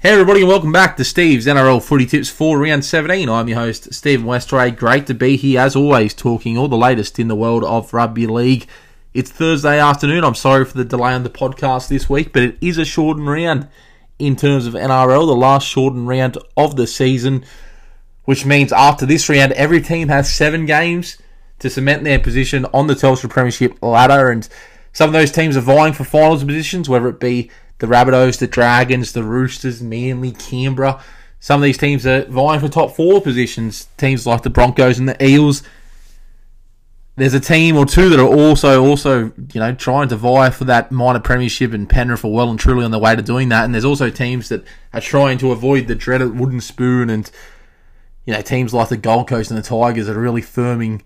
Hey everybody and welcome back to Steve's NRL Footy Tips for round 17. I'm your host Stephen Westray. Great to be here as always talking all the latest in the world of rugby league. It's Thursday afternoon. I'm sorry for the delay on the podcast this week, but it is a shortened round in terms of NRL, the last shortened round of the season, which means after this round every team has 7 games to cement their position on the Telstra Premiership ladder and some of those teams are vying for finals positions, whether it be the Rabbitohs, the Dragons, the Roosters, Manly, Canberra. Some of these teams are vying for top four positions. Teams like the Broncos and the Eels. There's a team or two that are also also you know trying to vie for that minor premiership, and Penrith are well and truly on the way to doing that. And there's also teams that are trying to avoid the dreaded wooden spoon, and you know teams like the Gold Coast and the Tigers are really firming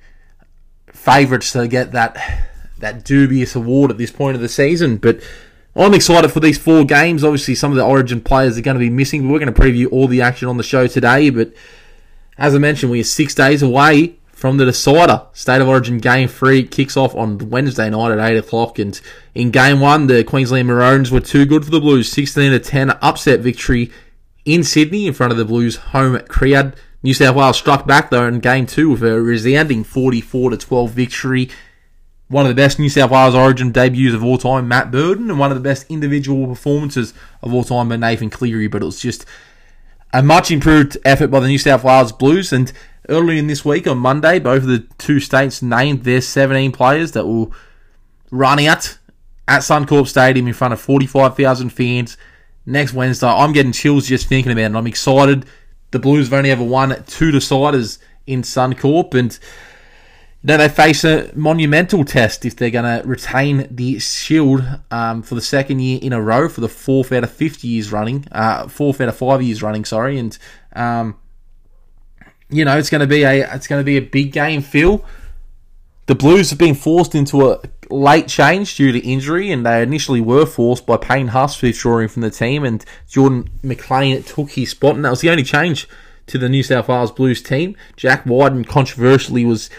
favourites to get that that dubious award at this point of the season. But I'm excited for these four games. Obviously, some of the Origin players are going to be missing. But we're going to preview all the action on the show today. But as I mentioned, we are six days away from the decider. State of Origin Game 3 kicks off on Wednesday night at 8 o'clock. And in Game 1, the Queensland Maroons were too good for the Blues. 16 to 10 upset victory in Sydney in front of the Blues home crowd. New South Wales struck back though in Game 2 with a resounding 44 to 12 victory one of the best New South Wales Origin debuts of all time, Matt Burton, and one of the best individual performances of all time by Nathan Cleary. But it was just a much improved effort by the New South Wales Blues. And early in this week, on Monday, both of the two states named their 17 players that will run out at Suncorp Stadium in front of 45,000 fans next Wednesday. I'm getting chills just thinking about it. I'm excited. The Blues have only ever won two deciders in Suncorp, and now they face a monumental test if they're going to retain the Shield um, for the second year in a row, for the fourth out of fifty years running, uh, fourth out of five years running. Sorry, and um, you know it's going to be a it's going to be a big game. Phil, the Blues have been forced into a late change due to injury, and they initially were forced by Payne Haas withdrawing from the team, and Jordan McLean took his spot, and that was the only change to the New South Wales Blues team. Jack Wighton controversially was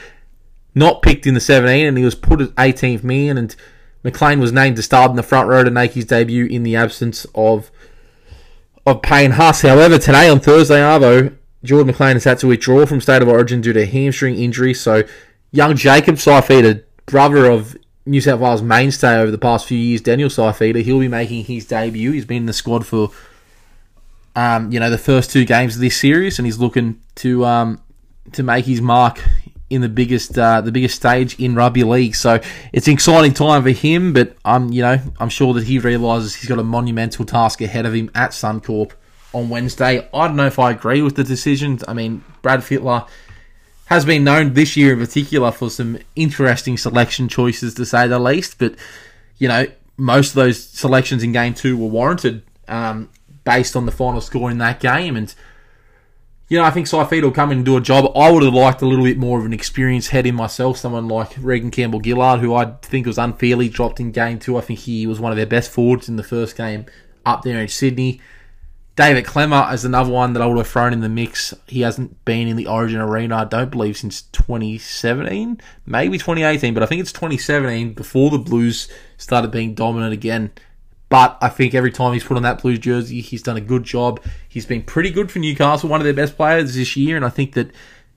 not picked in the 17, and he was put at 18th man. And McLean was named to start in the front row to make his debut in the absence of of Payne Haas. However, today on Thursday, Arvo, Jordan McLean has had to withdraw from State of Origin due to hamstring injury. So, young Jacob Saifiti, brother of New South Wales mainstay over the past few years, Daniel Saifiti, he'll be making his debut. He's been in the squad for, um, you know, the first two games of this series, and he's looking to um, to make his mark in the biggest uh, the biggest stage in rugby league. So it's an exciting time for him, but I'm you know I'm sure that he realises he's got a monumental task ahead of him at Suncorp on Wednesday. I don't know if I agree with the decisions. I mean, Brad Fittler has been known this year in particular for some interesting selection choices to say the least, but you know most of those selections in game two were warranted um, based on the final score in that game and you know, I think Saifiti will come in and do a job. I would have liked a little bit more of an experienced head in myself, someone like Reagan Campbell Gillard, who I think was unfairly dropped in game two. I think he was one of their best forwards in the first game up there in Sydney. David Klemmer is another one that I would have thrown in the mix. He hasn't been in the Origin arena, I don't believe, since 2017, maybe 2018, but I think it's 2017 before the Blues started being dominant again but I think every time he's put on that Blues jersey, he's done a good job. He's been pretty good for Newcastle, one of their best players this year, and I think that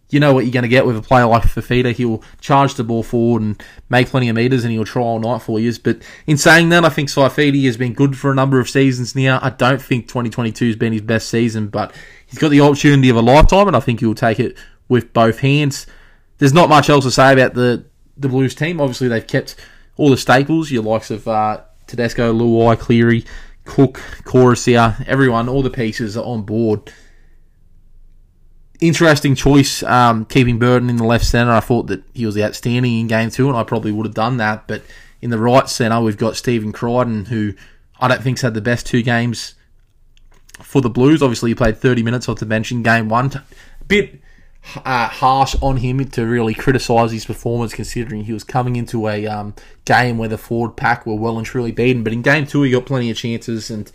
you know what you're going to get with a player like Fifita. He'll charge the ball forward and make plenty of meters, and he'll try all night for you. But in saying that, I think Saifiti has been good for a number of seasons now. I don't think 2022 has been his best season, but he's got the opportunity of a lifetime, and I think he'll take it with both hands. There's not much else to say about the the Blues team. Obviously, they've kept all the staples, your likes of uh, Tedesco, Luai, Cleary, Cook, Koroisau, everyone, all the pieces are on board. Interesting choice, um, keeping Burton in the left centre. I thought that he was outstanding in game two, and I probably would have done that. But in the right centre, we've got Stephen Crichton, who I don't think's had the best two games for the Blues. Obviously, he played 30 minutes off the bench in game one. Bit uh, harsh on him to really criticise his performance, considering he was coming into a um, game where the forward pack were well and truly beaten. But in game two, he got plenty of chances, and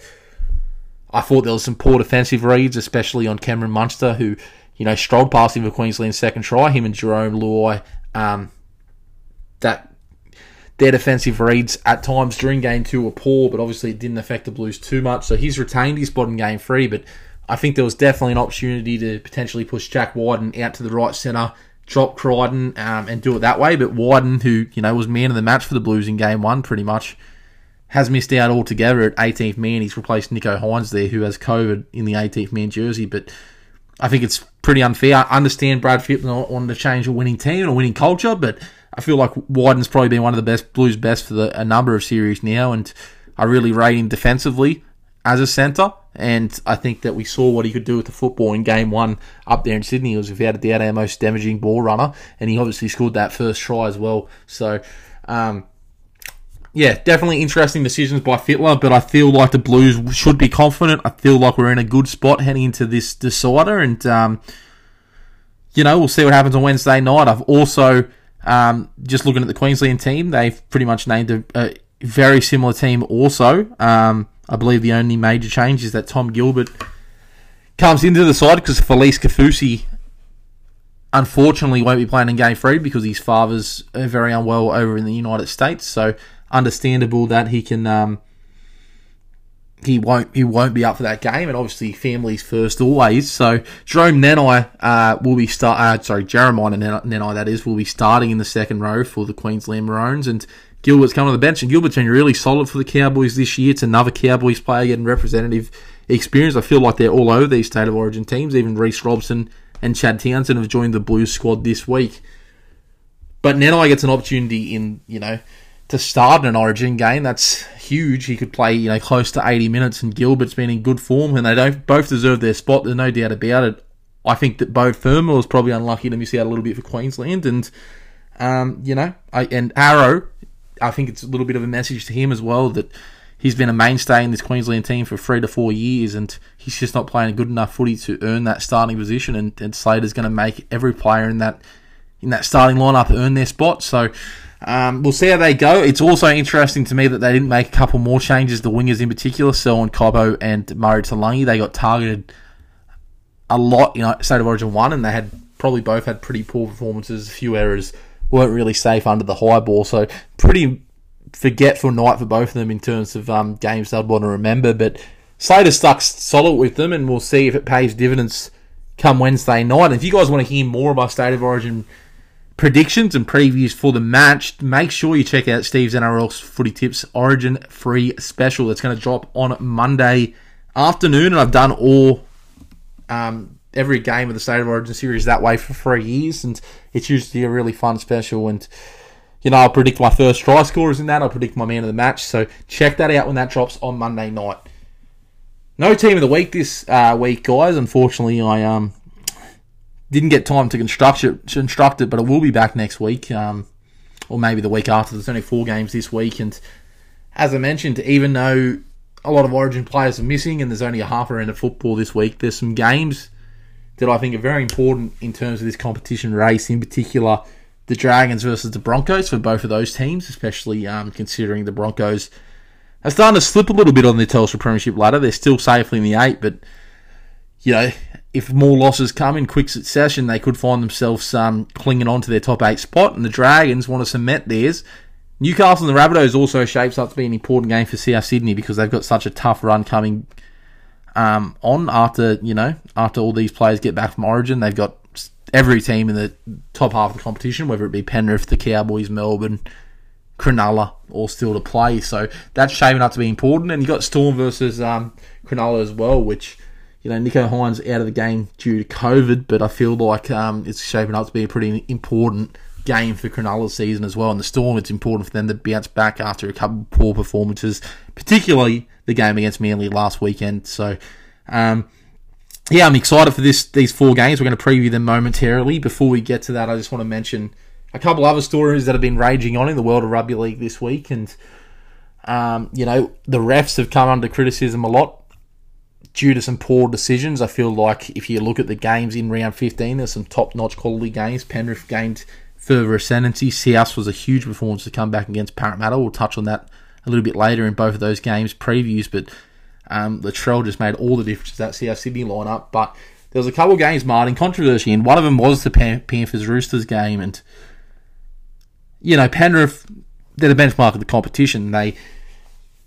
I thought there was some poor defensive reads, especially on Cameron Munster, who you know strolled past him for Queensland's second try. Him and Jerome Luai, um, that their defensive reads at times during game two were poor, but obviously it didn't affect the Blues too much. So he's retained his spot in game three, but I think there was definitely an opportunity to potentially push Jack Wighton out to the right centre, drop Crichton, um, and do it that way. But Wighton, who you know was man of the match for the Blues in game one, pretty much has missed out altogether at 18th man. He's replaced Nicho Hynes there, who has COVID in the 18th man jersey. But I think it's pretty unfair. I understand Brad Fittler wanted to change a winning team and a winning culture, but I feel like Wighton's probably been one of the best Blues best for the, a number of series now, and I really rate him defensively as a centre. And I think that we saw what he could do with the football in game one up there in Sydney. He was without a doubt our most damaging ball runner, and he obviously scored that first try as well. So, um, yeah, definitely interesting decisions by Fittler, but I feel like the Blues should be confident. I feel like we're in a good spot heading into this decider, and um, you know we'll see what happens on Wednesday night. I've also um, just looking at the Queensland team, they've pretty much named a, a very similar team. Also, um, I believe the only major change is that Tom Gilbert comes into the side because Felise Kaufusi unfortunately won't be playing in game three because his father's very unwell over in the United States. So understandable that he can um, he won't he won't be up for that game, and obviously families first always. So Jerome Nanai uh, will be start. Uh, sorry, Jeremiah Nanai that is will be starting in the second row for the Queensland Maroons, and Gilbert's coming on the bench. And Gilbert's been really solid for the Cowboys this year. It's another Cowboys player getting representative experience. I feel like they're all over these state of origin teams. Even Reece Robson and Chad Townsend have joined the Blues squad this week. But Nanai gets an opportunity in you know to start an Origin game. That's huge. He could play, you know, close to 80 minutes, and Gilbert's been in good form, and they don't both deserve their spot. There's no doubt about it. I think that Beau Fermor was probably unlucky to miss out a little bit for Queensland, and um, you know, I, and Arrow, I think it's a little bit of a message to him as well that he's been a mainstay in this Queensland team for three to four years, and he's just not playing good enough footy to earn that starting position. And, and Slater's going to make every player in that in that starting lineup earn their spot. So um, we'll see how they go. It's also interesting to me that they didn't make a couple more changes. The wingers in particular, Selwyn Cobbo and Murray Taulagi, they got targeted a lot in State of Origin 1, and they had probably both had pretty poor performances, a few errors, weren't really safe under the high ball. So, pretty forgetful night for both of them in terms of um, games they'd want to remember. But Slater stuck solid with them, and we'll see if it pays dividends come Wednesday night. And if you guys want to hear more about State of Origin predictions and previews for the match, make sure you check out Steve's NRL Footy Tips Origin Free Special. That's going to drop on Monday afternoon, and I've done all um, every game of the State of Origin series that way for three years, and it's usually a really fun special. And you know, I'll predict my first try scorers in that. I'll predict my man of the match. So check that out when that drops on Monday night. No team of the week this uh, week, guys. Unfortunately, I um didn't get time to construct it, construct it, but it will be back next week, um, or maybe the week after. There's only four games this week, and as I mentioned, even though a lot of Origin players are missing, and there's only a half round of football this week, there's some games that I think are very important in terms of this competition race. In particular, the Dragons versus the Broncos for both of those teams, especially um, considering the Broncos are starting to slip a little bit on the Telstra Premiership ladder. They're still safely in the eight, but you know if more losses come in quick succession, they could find themselves um, clinging on to their top eight spot, and the Dragons want to cement theirs. Newcastle and the Rabbitohs also shapes up to be an important game for South Sydney because they've got such a tough run coming um, on after you know after all these players get back from Origin. They've got every team in the top half of the competition, whether it be Penrith, the Cowboys, Melbourne, Cronulla, all still to play. So that's shaping up to be important. And you got Storm versus um, Cronulla as well, which you know, Nicho Hynes out of the game due to COVID, but I feel like um, it's shaping up to be a pretty important game for Cronulla's season as well. And the Storm, it's important for them to bounce back after a couple of poor performances, particularly the game against Manly last weekend. So, um, yeah, I'm excited for this these four games. We're going to preview them momentarily. Before we get to that, I just want to mention a couple other stories that have been raging on in the world of rugby league this week, and um, you know the refs have come under criticism a lot due to some poor decisions. I feel like if you look at the games in round 15, there's some top notch quality games. Penrith gained further ascendancy. South was a huge performance to come back against Parramatta. We'll touch on that a little bit later in both of those games previews, but um, Latrell just made all the difference that South Sydney lineup. But there was a couple of games marred in controversy, and one of them was the Panthers Roosters game. And, you know, Penrith they're the benchmark of the competition. They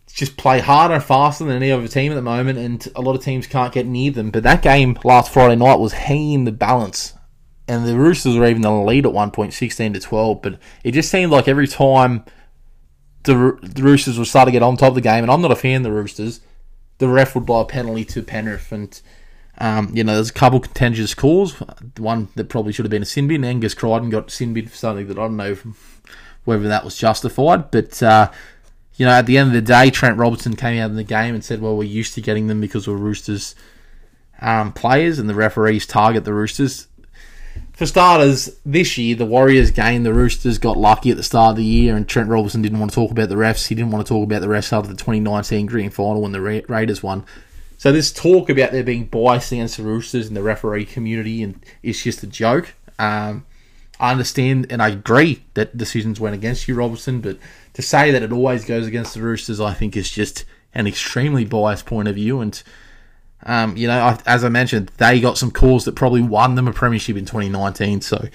just play harder and faster than any other team at the moment, and a lot of teams can't get near them. But that game last Friday night was hanging the balance, and the Roosters were even the lead at one point, sixteen to twelve. But it just seemed like every time the, the Roosters would start to get on top of the game, and I'm not a fan of the Roosters, the ref would blow a penalty to Penrith, and um, you know there's a couple contentious calls. One that probably should have been a sin bin. Angus Crichton got sin bin for something that I don't know whether that was justified, but. Uh, you know, at the end of the day, Trent Robinson came out in the game and said, "Well, we're used to getting them because we're Roosters um, players, and the referees target the Roosters." For starters, this year the Warriors game, the Roosters got lucky at the start of the year, and Trent Robinson didn't want to talk about the refs. He didn't want to talk about the refs after the 2019 Grand Final when the Ra- Raiders won. So this talk about there being bias against the Roosters in the referee community and it's just a joke. Um, I understand and I agree that decisions went against you, Robinson, but to say that it always goes against the Roosters, I think is just an extremely biased point of view. And, um, you know, I, as I mentioned, they got some calls that probably won them a premiership in 2019. So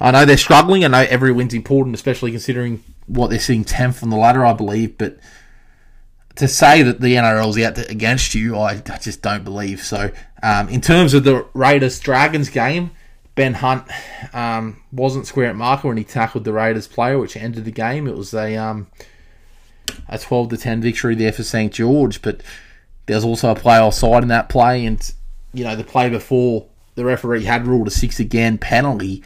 I know they're struggling. I know every win's important, especially considering what they're sitting 10th on the ladder, I believe. But to say that the NRL's out to, against you, I, I, just don't believe. So um, in terms of the Raiders Dragons game, Ben Hunt um, wasn't square at marker when he tackled the Raiders player, which ended the game. It was a um, a twelve to ten victory there for St George, but there's also a play offside in that play, and you know the play before the referee had ruled a six again penalty.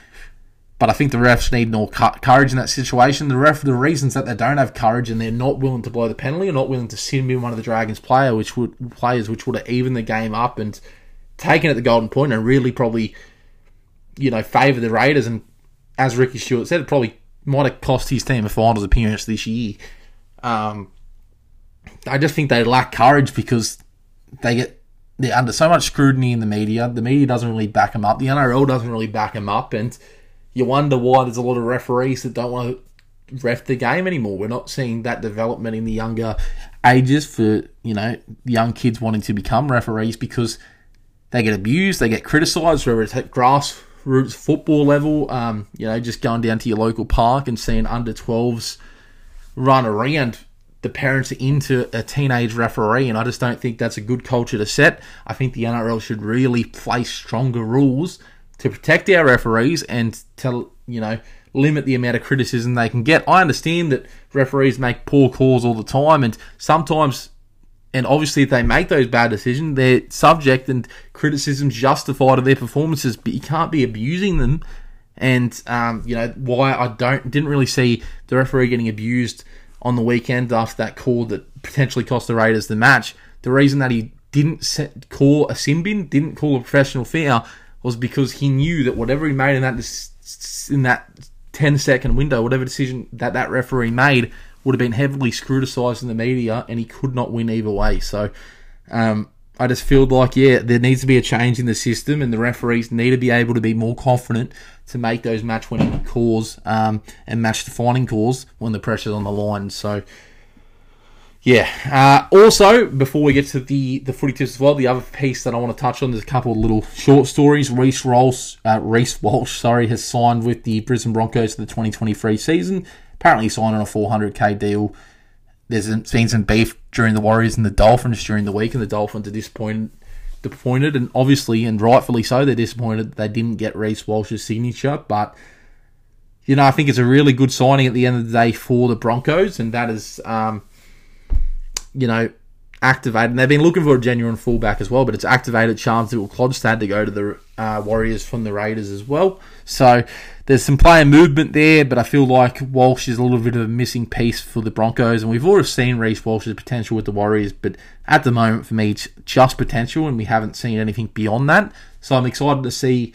But I think the refs need more courage in that situation. The ref, the reasons that they don't have courage and they're not willing to blow the penalty, or not willing to sin in one of the Dragons' player, which would players, which would have evened the game up and taken at the golden point and really probably you know, favour the Raiders. And as Ricky Stuart said, it probably might have cost his team a finals appearance this year. Um, I just think they lack courage because they get they're under so much scrutiny in the media. The media doesn't really back them up. The NRL doesn't really back them up, and you wonder why there's a lot of referees that don't want to ref the game anymore. We're not seeing that development in the younger ages for you know young kids wanting to become referees because they get abused, they get criticised, whether it's at grass roots football level. Um, you know, just going down to your local park and seeing under 12s run around the parents into a teenage referee, and I just don't think that's a good culture to set. I think the NRL should really place stronger rules to protect our referees and to you know limit the amount of criticism they can get. I understand that referees make poor calls all the time, and sometimes and obviously, if they make those bad decisions, they're subject and criticisms justified of their performances. But you can't be abusing them. And um, you know why I don't didn't really see the referee getting abused on the weekend after that call that potentially cost the Raiders the match. The reason that he didn't set, call a sin bin, didn't call a professional foul, was because he knew that whatever he made in that in that 10 second window, whatever decision that that referee made would have been heavily scrutinised in the media, and he could not win either way. So um, I just feel like, yeah, there needs to be a change in the system, and the referees need to be able to be more confident to make those match winning calls um, and match defining calls when the pressure's on the line. So. Yeah. Uh, also, before we get to the, the footy tips as well, the other piece that I want to touch on, there's a couple of little short stories. Reece Walsh, uh, Reece Walsh, sorry, has signed with the Brisbane Broncos for the 2023 season apparently signed on a 400k deal. There's been some beef during the Warriors and the Dolphins during the week, and the Dolphins are disappointed, disappointed, and obviously and rightfully so, they're disappointed they didn't get Reece Walsh's signature. But you know, I think it's a really good signing at the end of the day for the Broncos, and that is, um, you know, activated. And they've been looking for a genuine fullback as well, but it's activated Charnze Nicoll-Klokstad to go to the uh, Warriors from the Raiders as well. So there's some player movement there, but I feel like Walsh is a little bit of a missing piece for the Broncos. And we've already seen Reece Walsh's potential with the Warriors, but at the moment, for me, it's just potential, and we haven't seen anything beyond that. So I'm excited to see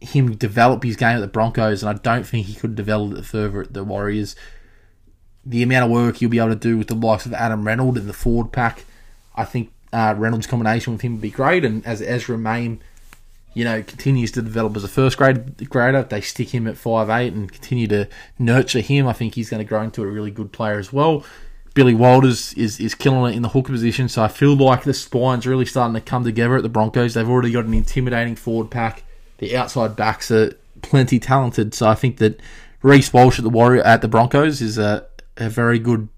him develop his game at the Broncos, and I don't think he could develop it further at the Warriors the amount of work you'll be able to do with the likes of Adam Reynolds in the forward pack, I think uh, Reynolds' combination with him would be great. And as Ezra Mam, you know, continues to develop as a first grade grader, they stick him at five eight and continue to nurture him. I think he's going to grow into a really good player as well. Billy Walters is, is killing it in the hooker position, so I feel like the spine's really starting to come together at the Broncos. They've already got an intimidating forward pack. The outside backs are plenty talented, so I think that Reece Walsh at the Warrior at the Broncos is a a very good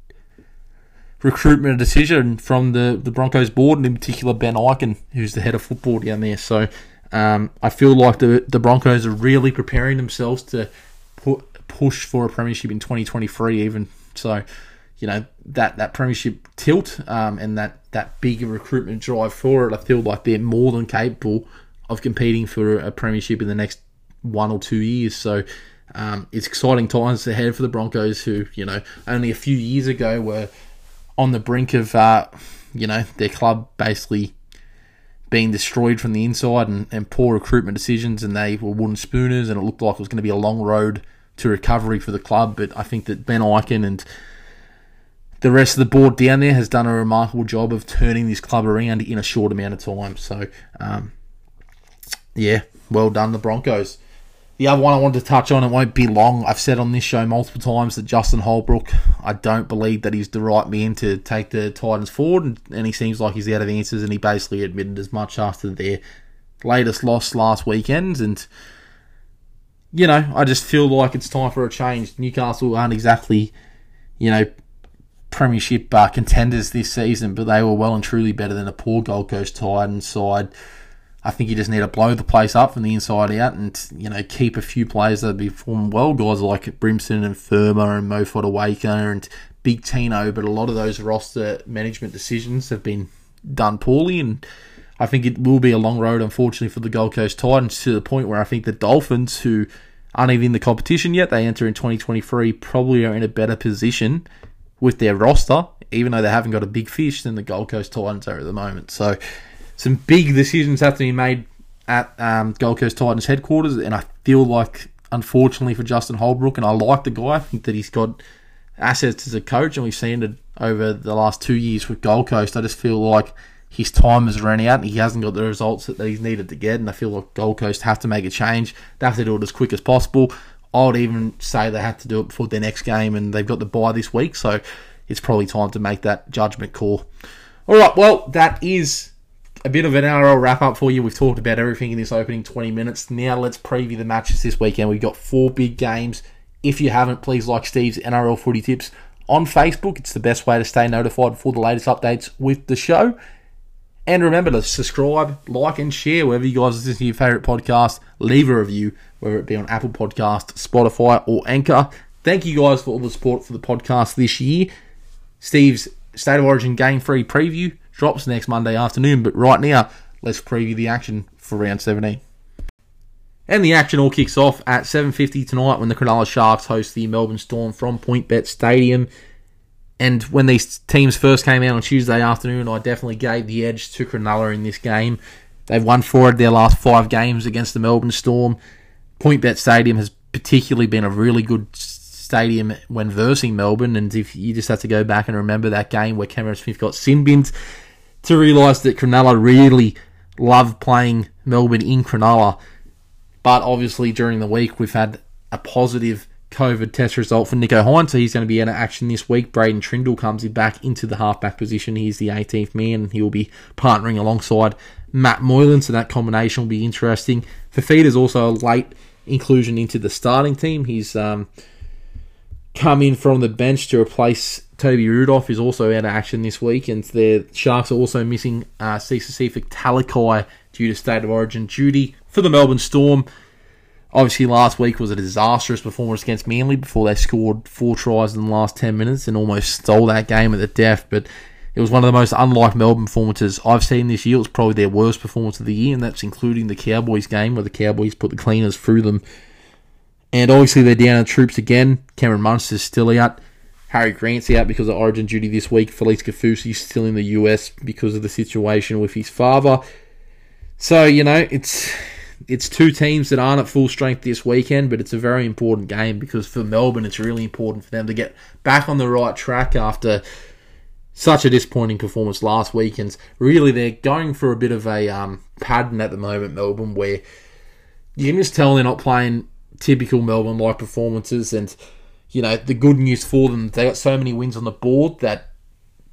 recruitment decision from the, the Broncos board, and in particular Ben Ikin, who's the head of football down there. So um, I feel like the the Broncos are really preparing themselves to push for a premiership in 2023. Even so, you know that that premiership tilt um, and that that big recruitment drive for it. I feel like they're more than capable of competing for a premiership in the next one or two years. So. Um, it's exciting times ahead for the Broncos, who you know only a few years ago were on the brink of, uh, you know, their club basically being destroyed from the inside and, and poor recruitment decisions, and they were wooden spooners, and it looked like it was going to be a long road to recovery for the club. But I think that Ben Ikin and the rest of the board down there has done a remarkable job of turning this club around in a short amount of time. So, um, yeah, well done, the Broncos. The other one I wanted to touch on, it won't be long. I've said on this show multiple times that Justin Holbrook, I don't believe that he's the right man to take the Titans forward, and, and he seems like he's out of answers, and he basically admitted as much after their latest loss last weekend. And, you know, I just feel like it's time for a change. Newcastle aren't exactly, you know, premiership uh, contenders this season, but they were well and truly better than a poor Gold Coast Titans side. I think you just need to blow the place up from the inside out and, you know, keep a few players that be performing well. Guys like Brimson and Fermor and Mo Fotuaika and Big Tino, but a lot of those roster management decisions have been done poorly and I think it will be a long road, unfortunately, for the Gold Coast Titans to the point where I think the Dolphins, who aren't even in the competition yet, they enter in 2023, probably are in a better position with their roster, even though they haven't got a big fish than the Gold Coast Titans are at the moment. So some big decisions have to be made at um, Gold Coast Titans headquarters, and I feel like, unfortunately for Justin Holbrook, and I like the guy, I think that he's got assets as a coach, and we've seen it over the last two years with Gold Coast. I just feel like his time has run out, and he hasn't got the results that he's needed to get, and I feel like Gold Coast have to make a change. They have to do it as quick as possible. I would even say they have to do it before their next game, and they've got the bye this week, so it's probably time to make that judgment call. All right, well, that is a bit of an NRL wrap up for you. We've talked about everything in this opening 20 minutes. Now let's preview the matches this weekend. We've got four big games. If you haven't, please like Steve's NRL footy tips on Facebook. It's the best way to stay notified for the latest updates with the show. And remember to subscribe, like, and share wherever you guys listen to your favourite podcast. Leave a review, whether it be on Apple Podcast, Spotify, or Anchor. Thank you guys for all the support for the podcast this year. Steve's State of Origin Game Free preview drops next Monday afternoon. But right now, let's preview the action for round 17. And the action all kicks off at 7.50 tonight when the Cronulla Sharks host the Melbourne Storm from PointsBet Stadium. And when these teams first came out on Tuesday afternoon, I definitely gave the edge to Cronulla in this game. They've won four of their last five games against the Melbourne Storm. PointsBet Stadium has particularly been a really good stadium when versing Melbourne. And if you just have to go back and remember that game where Cameron Smith got sin binned, to realise that Cronulla really love playing Melbourne in Cronulla. But obviously, during the week, we've had a positive COVID test result for Nicho Hynes, so he's going to be out of action this week. Braydon Trindall comes back into the halfback position. He's the 18th man, and he'll be partnering alongside Matt Moylan, so that combination will be interesting. Fifita's also a late inclusion into the starting team. He's um, come in from the bench to replace Toby Rudolf is also out of action this week, and the Sharks are also missing uh, Sifa Talakai due to state of origin duty for the Melbourne Storm. Obviously, last week was a disastrous performance against Manly before they scored four tries in the last 10 minutes and almost stole that game at the death. But it was one of the most unlike Melbourne performances I've seen this year. It was probably their worst performance of the year, and that's including the Cowboys game where the Cowboys put the cleaners through them. And obviously, they're down in troops again. Cameron Munster's still out. Harry Grant's out because of origin duty this week. Felise Kaufusi's still in the US because of the situation with his father. So, you know, it's it's two teams that aren't at full strength this weekend, but it's a very important game because for Melbourne, it's really important for them to get back on the right track after such a disappointing performance last weekend. Really, they're going for a bit of a um, pattern at the moment, Melbourne, where you can just tell they're not playing typical Melbourne like performances and you know, the good news for them, they got so many wins on the board that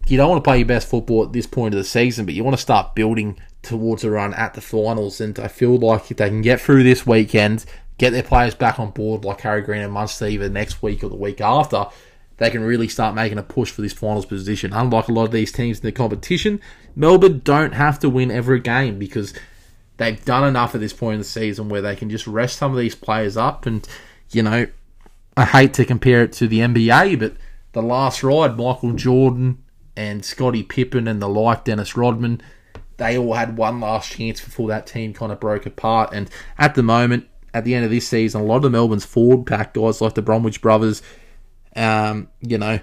you don't want to play your best football at this point of the season, but you want to start building towards a run at the finals. And I feel like if they can get through this weekend, get their players back on board like Harry Green and Munster either next week or the week after, they can really start making a push for this finals position. Unlike a lot of these teams in the competition, Melbourne don't have to win every game because they've done enough at this point in the season where they can just rest some of these players up. And, you know, I hate to compare it to the NBA, but the last ride, Michael Jordan and Scottie Pippen and the like, Dennis Rodman, they all had one last chance before that team kind of broke apart. And at the moment, at the end of this season, a lot of the Melbourne's forward pack guys like the Bromwich brothers, um, you know,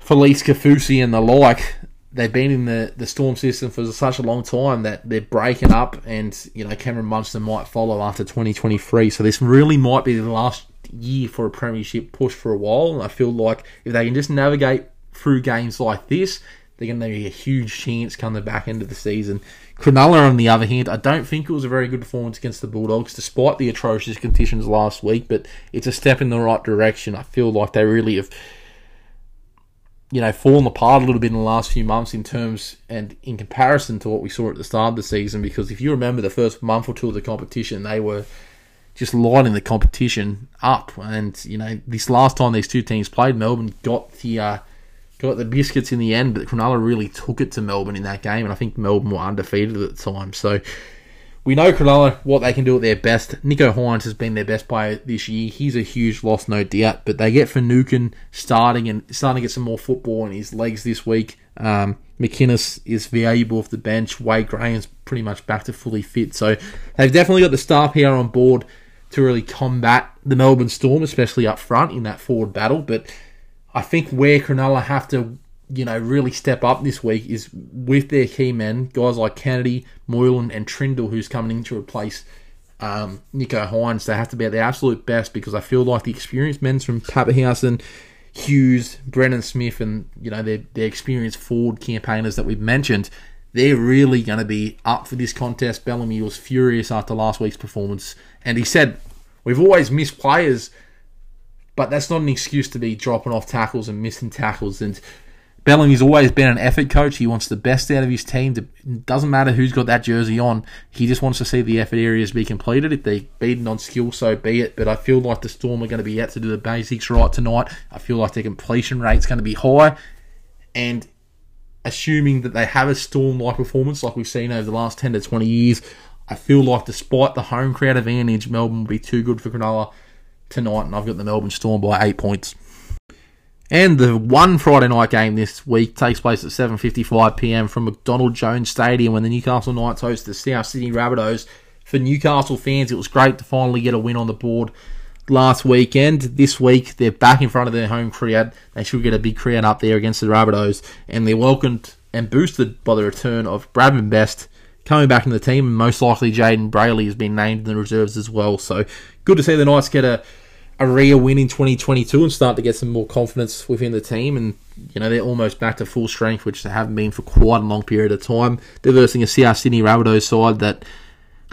Felise Kaufusi and the like, they've been in the, the Storm system for such a long time that they're breaking up, and you know Cameron Munster might follow after 2023. So this really might be the last year for a premiership push for a while. And I feel like if they can just navigate through games like this, they're going to be a huge chance come the back end of the season. Cronulla, on the other hand, I don't think it was a very good performance against the Bulldogs, despite the atrocious conditions last week. But it's a step in the right direction. I feel like they really have, you know, fallen apart a little bit in the last few months in terms and in comparison to what we saw at the start of the season. Because if you remember the first month or two of the competition, they were just lighting the competition up. And you know, this last time these two teams played, Melbourne got the uh, got the biscuits in the end, but Cronulla really took it to Melbourne in that game, and I think Melbourne were undefeated at the time. So we know Cronulla what they can do at their best. Nicho Hynes has been their best player this year. He's a huge loss, no doubt. But they get Finucane starting and starting to get some more football in his legs this week. Um, McInnes is valuable off the bench. Wade Graham's pretty much back to fully fit. So they've definitely got the star power on board to really combat the Melbourne Storm, especially up front in that forward battle. But I think where Cronulla have to, you know, really step up this week is with their key men, guys like Kennedy, Moylan, and Trindall, who's coming in to replace um, Nicho Hynes. They have to be at their absolute best because I feel like the experienced men from Papenhuyzen, Hughes, Brandon Smith, and you know their their experienced forward campaigners that we've mentioned. They're really going to be up for this contest. Bellamy was furious after last week's performance, and he said, "We've always missed players." but that's not an excuse to be dropping off tackles and missing tackles. And Bellamy's always been an effort coach. He wants the best out of his team. It doesn't matter who's got that jersey on. He just wants to see the effort areas be completed. If they're beaten on skill, so be it. But I feel like the Storm are going to be out to do the basics right tonight. I feel like their completion rate's going to be high. And assuming that they have a Storm-like performance like we've seen over the last 10 to 20 years, I feel like despite the home crowd advantage, Melbourne will be too good for Cronulla tonight, and I've got the Melbourne Storm by eight points. And the one Friday night game this week takes place at 7:55 p.m. from McDonald Jones Stadium when the Newcastle Knights host the South Sydney Rabbitohs. For Newcastle fans, it was great to finally get a win on the board last weekend. This week, they're back in front of their home crowd. They should get a big crowd up there against the Rabbitohs, and they're welcomed and boosted by the return of Bradman Best coming back in the team, and most likely Jayden Brailey has been named in the reserves as well. So good to see the Knights get a a real win in 2022 and start to get some more confidence within the team. And, you know, they're almost back to full strength, which they haven't been for quite a long period of time. They're versing a South Sydney Rabbitohs side that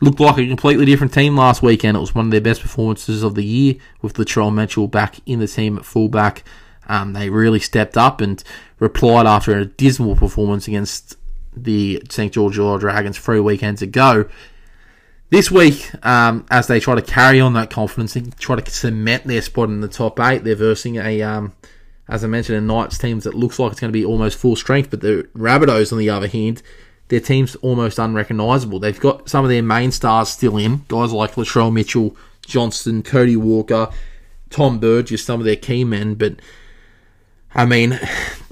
looked like a completely different team last weekend. It was one of their best performances of the year with Latrell Mitchell back in the team at fullback. Um, they really stepped up and replied after a dismal performance against the St. George Illawarra Dragons three weekends ago this week, um, as they try to carry on that confidence and try to cement their spot in the top eight, they're versing a, um, as I mentioned, a Knights team that looks like it's going to be almost full strength. But the Rabbitohs, on the other hand, their team's almost unrecognisable. They've got some of their main stars still in, guys like Latrell Mitchell, Johnston, Cody Walker, Tom Burgess, some of their key men. But I mean,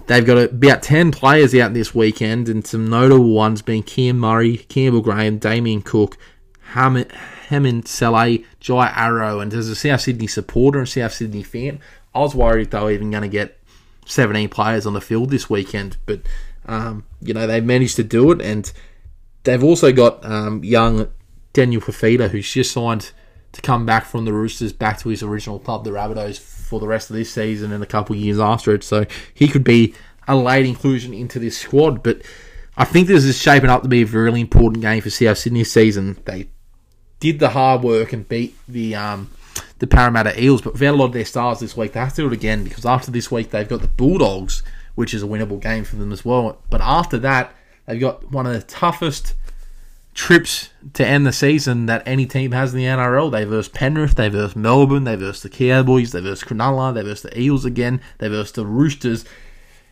they've got about 10 players out this weekend, and some notable ones being Cam Murray, Campbell Graham, Damien Cook, Hame Sele, Jai Arrow, and as a South Sydney supporter and South Sydney fan, I was worried they were even going to get 17 players on the field this weekend. But, um, you know, they managed to do it, and they've also got um, young Daniel Fifita, who's just signed to come back from the Roosters back to his original club, the Rabbitohs, for the rest of this season and a couple of years after it. So he could be a late inclusion into this squad. But I think this is shaping up to be a really important game for South Sydney season. They did the hard work and beat the um, the Parramatta Eels, but without a lot of their stars this week, they have to do it again because after this week they've got the Bulldogs, which is a winnable game for them as well. But after that, they've got one of the toughest trips to end the season that any team has in the NRL. They verse Penrith, they verse Melbourne, they verse the Cowboys, they verse Cronulla, they verse the Eels again, they verse the Roosters.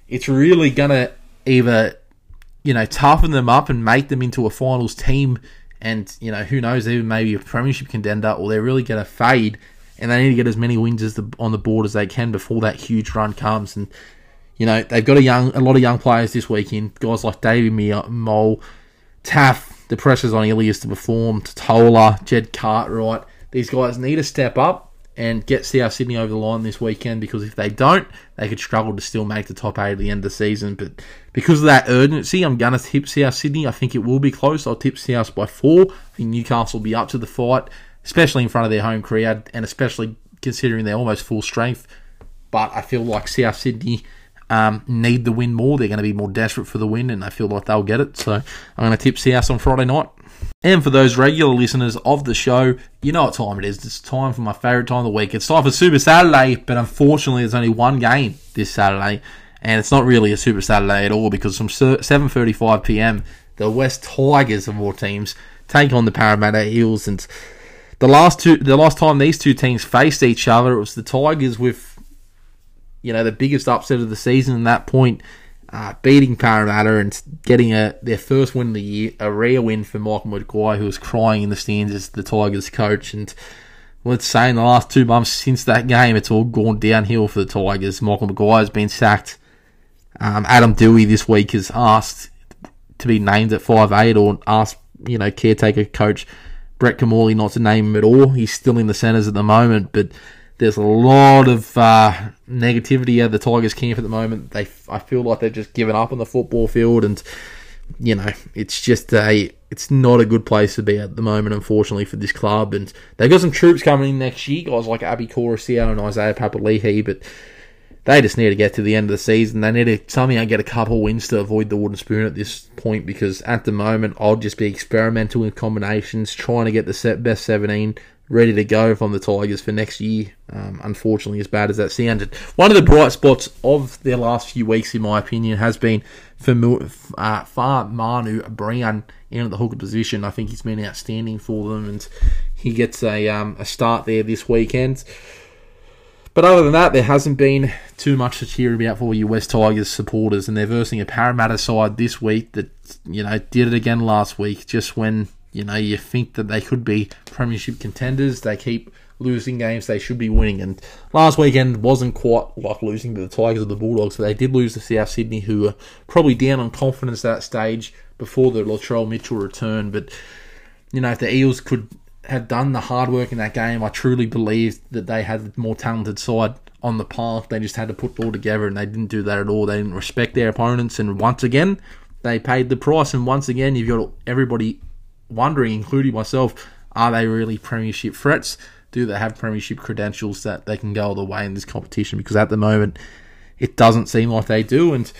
It's really gonna either you know toughen them up and make them into a finals team, and you know who knows even maybe a premiership contender, or they're really gonna fade. And they need to get as many wins as the, on the board as they can before that huge run comes. And you know they've got a young, a lot of young players this weekend. Guys like David Mole, Taff, the pressure's on Ilias to perform. Tola, Jed Cartwright. These guys need to step up and get South Sydney over the line this weekend because if they don't, they could struggle to still make the top eight at the end of the season. But because of that urgency, I'm going to tip South Sydney. I think it will be close. I'll tip South by four. I think Newcastle will be up to the fight, especially in front of their home crowd and especially considering they're almost full strength. But I feel like South Sydney um, need the win more. They're going to be more desperate for the win, and they feel like they'll get it. So I'm going to tip South on Friday night. And for those regular listeners of the show, you know what time it is. It's time for my favourite time of the week. It's time for Super Saturday, but unfortunately, there's only one game this Saturday, and it's not really a Super Saturday at all because from 7:35 p.m. the West Tigers of all teams take on the Parramatta Eels, and the last two, the last time these two teams faced each other, it was the Tigers with you know, the biggest upset of the season at that point, uh, beating Parramatta and getting a their first win of the year, a rare win for Michael Maguire, who was crying in the stands as the Tigers coach. And let's say in the last two months since that game, it's all gone downhill for the Tigers. Michael Maguire's been sacked. Um, Adam Doueihi this week has asked to be named at five eight or asked, you know, caretaker coach Brett Kimmorley not to name him at all. He's still in the centres at the moment, but there's a lot of uh, negativity at the Tigers camp at the moment. They, I feel like they've just given up on the football field, and you know, it's just a, it's not a good place to be at the moment, unfortunately, for this club. And they've got some troops coming in next year, guys like Api Koroisau and Isaiah Papali'i, but they just need to get to the end of the season. They need to somehow get a couple wins to avoid the wooden spoon at this point because at the moment I'll just be experimental with combinations, trying to get the set best 17 ready to go from the Tigers for next year. Um, unfortunately, as bad as that sounded, one of the bright spots of their last few weeks, in my opinion, has been for uh, Fa'amanu Brown in the hooker position. I think he's been outstanding for them, and he gets a um, a start there this weekend. But other than that, there hasn't been too much to cheer about for you West Tigers supporters, and they're versing a Parramatta side this week that you know did it again last week, just when you know, you think that they could be premiership contenders. They keep losing games they should be winning. And last weekend wasn't quite like losing to the Tigers or the Bulldogs, but they did lose to South Sydney, who were probably down on confidence at that stage before the Latrell Mitchell return. But, you know, if the Eels could have done the hard work in that game, I truly believe that they had the more talented side on the park. They just had to put it all together, and they didn't do that at all. They didn't respect their opponents, and once again, they paid the price. And once again, you've got everybody wondering, including myself, are they really premiership threats? Do they have premiership credentials that they can go all the way in this competition? Because at the moment, it doesn't seem like they do. And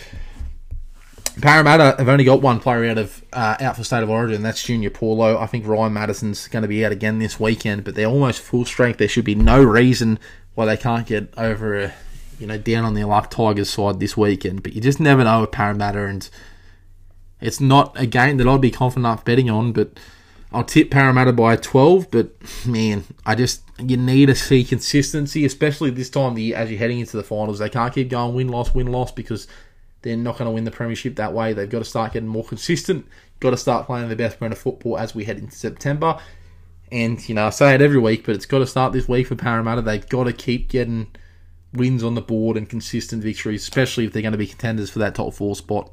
Parramatta have only got one player out of uh, out for state of origin. That's Junior Paulo. I think Ryan Matterson's going to be out again this weekend, but they're almost full strength. There should be no reason why they can't get over a you know down on the luck Tigers side this weekend. But you just never know with Parramatta and it's not a game that I'd be confident enough betting on, but I'll tip Parramatta by 12. But man, I just you need to see consistency, especially this time of year as you're heading into the finals. They can't keep going win loss win loss because they're not going to win the premiership that way. They've got to start getting more consistent. Got to start playing the best brand of football as we head into September. And you know, I say it every week, but it's got to start this week for Parramatta. They've got to keep getting wins on the board and consistent victories, especially if they're going to be contenders for that top four spot.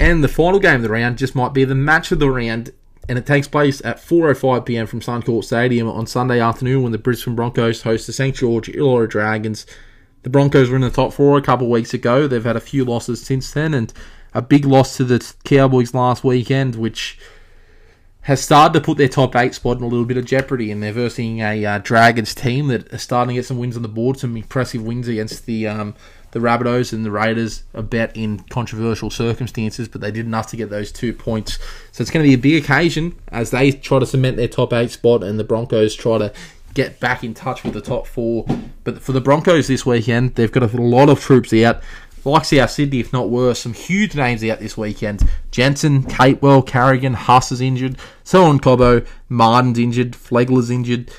And the final game of the round just might be the match of the round, and it takes place at 4:05 p.m. from Suncorp Stadium on Sunday afternoon when the Brisbane Broncos host the St George Illawarra Dragons. The Broncos were in the top four a couple of weeks ago. They've had a few losses since then, and a big loss to the Cowboys last weekend, which has started to put their top eight spot in a little bit of jeopardy. And they're versing a uh, Dragons team that are starting to get some wins on the board, some impressive wins against the um, the Rabbitohs and the Raiders a bet in controversial circumstances, but they did enough to get those two points. So it's going to be a big occasion as they try to cement their top eight spot and the Broncos try to get back in touch with the top four. But for the Broncos this weekend, they've got a lot of troops out. like South Sydney, if not worse. Some huge names out this weekend. Jensen, Capewell, Carrigan, Huss is injured. so on Cobbo, Martin's injured. Flegler's injured.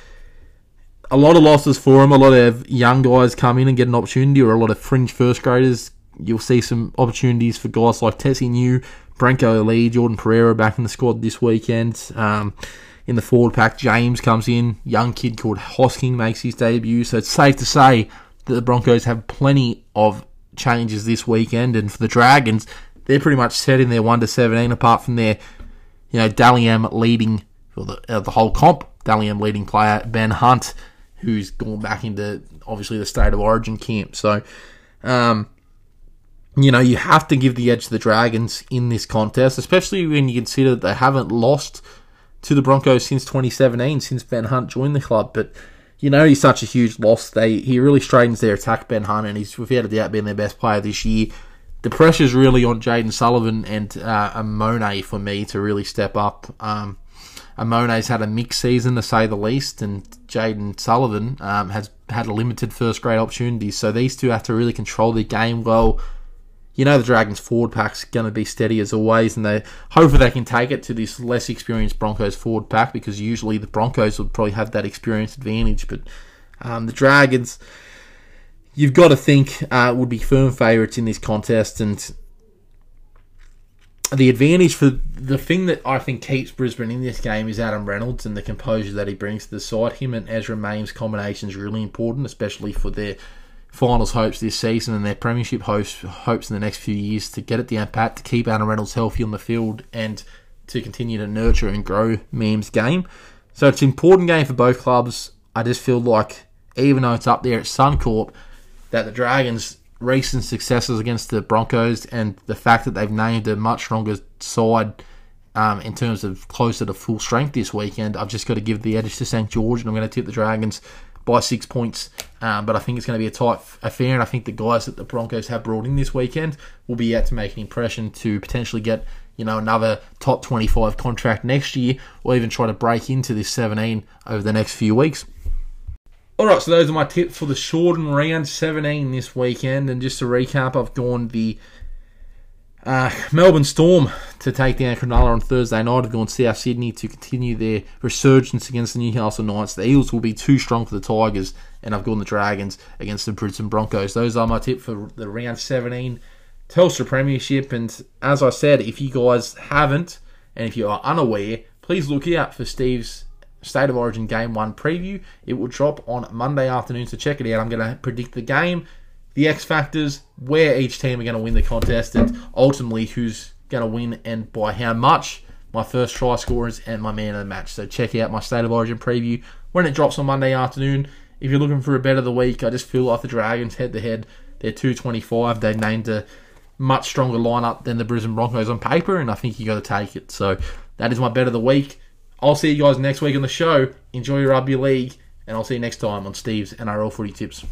A lot of losses for him. A lot of young guys come in and get an opportunity, or a lot of fringe first graders. You'll see some opportunities for guys like Tesi Niu, Brenko Lee, Jordan Pereira back in the squad this weekend. Um, in the forward pack, James comes in. Young kid called Hosking makes his debut. So it's safe to say that the Broncos have plenty of changes this weekend. And for the Dragons, they're pretty much set in their 1 to 17, apart from their, you know, Dally M leading for the, uh, the whole comp. Dally M leading player, Ben Hunt, who's gone back into obviously the state of origin camp. So, um, you know, you have to give the edge to the Dragons in this contest, especially when you consider that they haven't lost to the Broncos since 2017, since Ben Hunt joined the club. But you know he's such a huge loss. They he really straightens their attack, Ben Hunt, and he's without a doubt been their best player this year. The pressure's really on Jayden Sullivan and uh, Amone for me to really step up. Um, Amone's had a mixed season to say the least, and Jayden Sullivan um, has had a limited first grade opportunities. So these two have to really control their game well you know the Dragons forward pack's going to be steady as always, and they hopefully they can take it to this less experienced Broncos forward pack because usually the Broncos would probably have that experience advantage, but um, the Dragons, you've got to think uh, would be firm favourites in this contest, and the advantage for the thing that I think keeps Brisbane in this game is Adam Reynolds and the composure that he brings to the side. Him and Ezra Mam's combination is really important, especially for their finals hopes this season and their premiership hopes hopes in the next few years to get it down pat, to keep Adam Reynolds healthy on the field, and to continue to nurture and grow Mam's game. So it's an important game for both clubs. I just feel like even though it's up there at Suncorp, that the Dragons' recent successes against the Broncos and the fact that they've named a much stronger side um, in terms of closer to full strength this weekend, I've just got to give the edge to St George, and I'm going to tip the Dragons by six points. Um, but I think it's going to be a tight affair, and I think the guys that the Broncos have brought in this weekend will be out to make an impression to potentially get you know another top 25 contract next year, or even try to break into this 17 over the next few weeks. All right, so those are my tips for the shortened round 17 this weekend, and just to recap, I've gone the uh, Melbourne Storm to take down Cronulla on Thursday night. I've gone South Sydney to continue their resurgence against the Newcastle Knights. The Eels will be too strong for the Tigers, and I've gone the Dragons against the Brisbane Broncos. Those are my tip for the round 17 Telstra Premiership. And as I said, if you guys haven't, and if you are unaware, please look out for Steve's State of Origin Game 1 preview. It will drop on Monday afternoon, so check it out. I'm going to predict the game the X factors, where each team are going to win the contest, and ultimately who's going to win and by how much. My first try scorers and my man of the match. So check out my State of Origin preview when it drops on Monday afternoon. If you're looking for a bet of the week, I just feel like the Dragons head to head, they're 225. They named a much stronger lineup than the Brisbane Broncos on paper, and I think you got to take it. So that is my bet of the week. I'll see you guys next week on the show. Enjoy your rugby league, and I'll see you next time on Steve's NRL Footy Tips.